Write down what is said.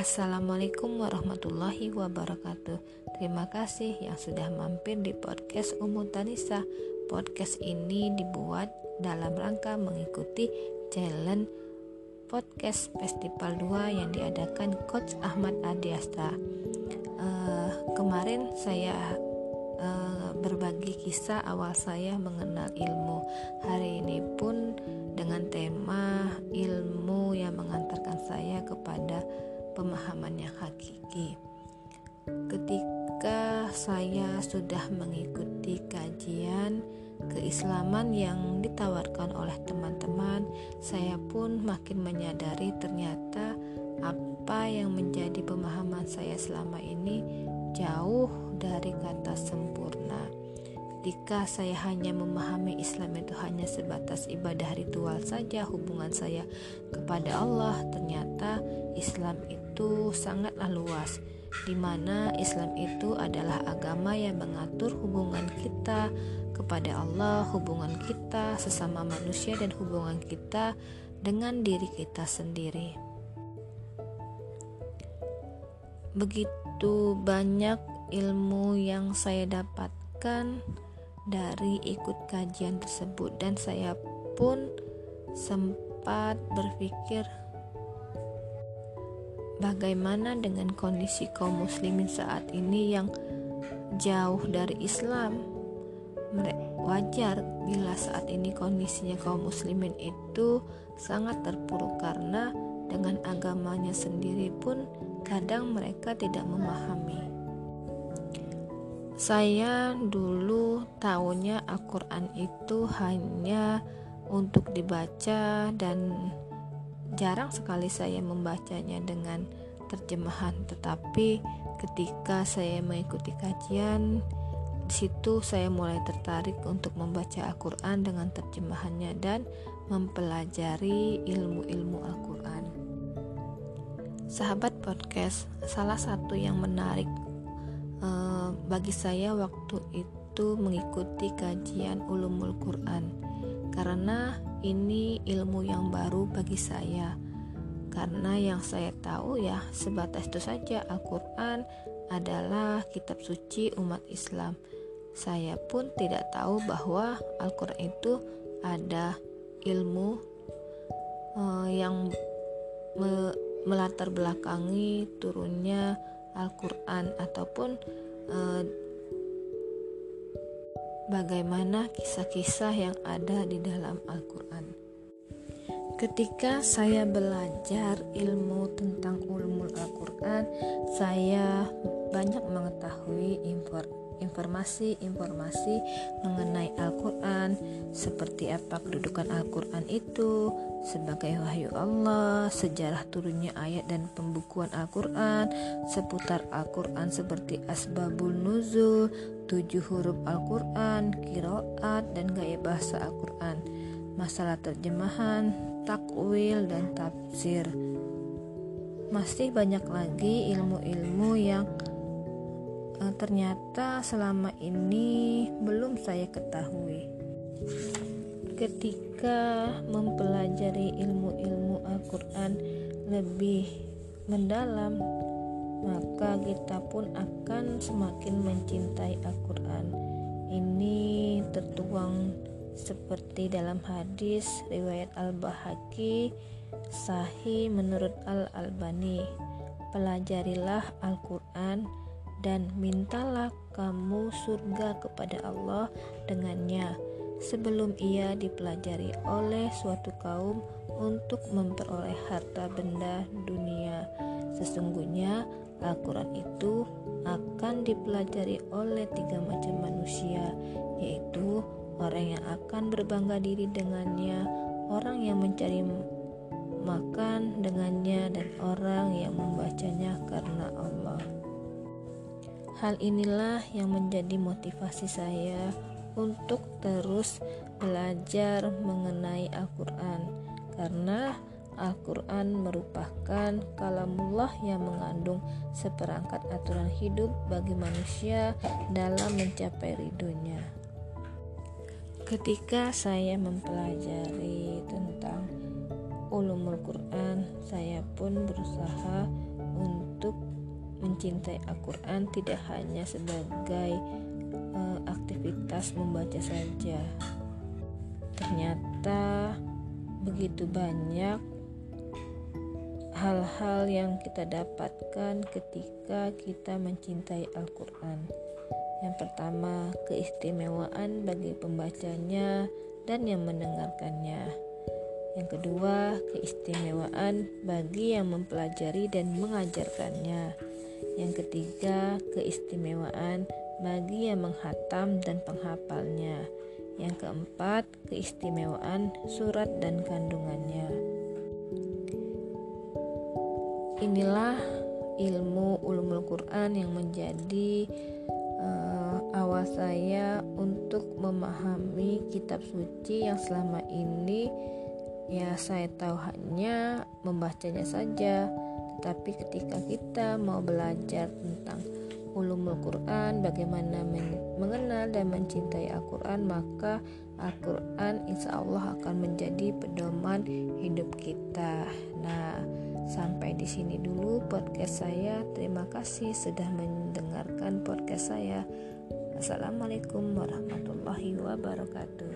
Assalamualaikum warahmatullahi wabarakatuh. Terima kasih yang sudah mampir di podcast Umu Tanisa. Podcast ini dibuat dalam rangka mengikuti challenge podcast Festival 2 yang diadakan Coach Ahmad Adiasta. Uh, kemarin saya uh, berbagi kisah awal saya mengenal ilmu. Hari ini pun dengan tema ilmu yang mengantarkan saya kepada pemahaman yang hakiki. Ketika saya sudah mengikuti kajian keislaman yang ditawarkan oleh teman-teman, saya pun makin menyadari ternyata apa yang menjadi pemahaman saya selama ini jauh dari kata sempurna. Ketika saya hanya memahami Islam itu hanya sebatas ibadah ritual saja, hubungan saya kepada Allah, ternyata Islam itu sangatlah luas, di mana Islam itu adalah agama yang mengatur hubungan kita kepada Allah, hubungan kita sesama manusia, dan hubungan kita dengan diri kita sendiri. Begitu banyak ilmu yang saya dapatkan dari ikut kajian tersebut dan saya pun sempat berpikir bagaimana dengan kondisi kaum muslimin saat ini yang jauh dari Islam? Wajar bila saat ini kondisinya kaum muslimin itu sangat terpuruk karena dengan agamanya sendiri pun kadang mereka tidak memahami. Saya dulu tahunya Al-Quran itu hanya untuk dibaca dan jarang sekali saya membacanya dengan terjemahan tetapi ketika saya mengikuti kajian di situ saya mulai tertarik untuk membaca Al-Quran dengan terjemahannya dan mempelajari ilmu-ilmu Al-Quran. Sahabat podcast, salah satu yang menarik Eh, bagi saya waktu itu mengikuti kajian ulumul Quran karena ini ilmu yang baru bagi saya. Karena yang saya tahu ya sebatas itu saja Al-Quran adalah kitab suci umat Islam. Saya pun tidak tahu bahwa Al-Quran itu ada ilmu uh, yang me melatar belakangi turunnya Al-Quran ataupun uh, bagaimana kisah-kisah yang ada di dalam Al-Quran. Ketika saya belajar ilmu tentang ulumul Al-Quran, saya banyak mengetahui informasi informasi-informasi mengenai Al-Quran, seperti apa kedudukan Al-Quran itu sebagai wahyu Allah, sejarah turunnya ayat dan pembukuan Al-Quran, seputar Al-Quran seperti asbabul nuzul, tujuh huruf Al-Quran, kiroat, dan gaya bahasa Al-Quran, masalah terjemahan, takwil, dan tafsir. Masih banyak lagi ilmu-ilmu yang uh, ternyata selama ini belum saya ketahui. Ketika mempelajari ilmu-ilmu Al-Quran lebih mendalam, maka kita pun akan semakin mencintai Al-Quran. Ini tertuang seperti dalam hadis riwayat Al-Bahaki sahih menurut Al-Albani. Pelajarilah Al-Quran dan mintalah kamu surga kepada Allah dengannya sebelum ia dipelajari oleh suatu kaum untuk memperoleh harta benda dunia. Sesungguhnya Al-Quran itu akan dipelajari oleh tiga macam manusia, yaitu orang yang akan berbangga diri dengannya, orang yang mencari makan dengannya, dan orang yang membacanya karena Allah. Hal inilah yang menjadi motivasi saya untuk terus belajar mengenai Al-Quran, karena Al-Quran merupakan kalamullah yang mengandung seperangkat aturan hidup bagi manusia dalam mencapai ridhonya. Ketika saya mempelajari tentang ulumul Quran, saya pun berusaha untuk mencintai Al-Quran tidak hanya sebagai uh, aktivitas membaca saja. Ternyata begitu banyak hal-hal yang kita dapatkan ketika kita mencintai Al-Quran. Yang pertama, keistimewaan bagi pembacanya dan yang mendengarkannya. Yang kedua, keistimewaan bagi yang mempelajari dan mengajarkannya. Yang ketiga, keistimewaan bagi yang menghatam dan penghafalnya. Yang keempat, keistimewaan surat dan kandungannya. Inilah ilmu ulumul Quran yang menjadi uh, awal saya untuk memahami kitab suci yang selama ini Ya, saya tahu hanya membacanya saja, tetapi ketika kita mau belajar tentang ulumul Quran, bagaimana mengenal dan mencintai Al-Quran, maka Al-Quran insya Allah akan menjadi pedoman hidup kita. Nah, sampai di sini dulu podcast saya. Terima kasih sudah mendengarkan podcast saya. Assalamualaikum warahmatullahi wabarakatuh.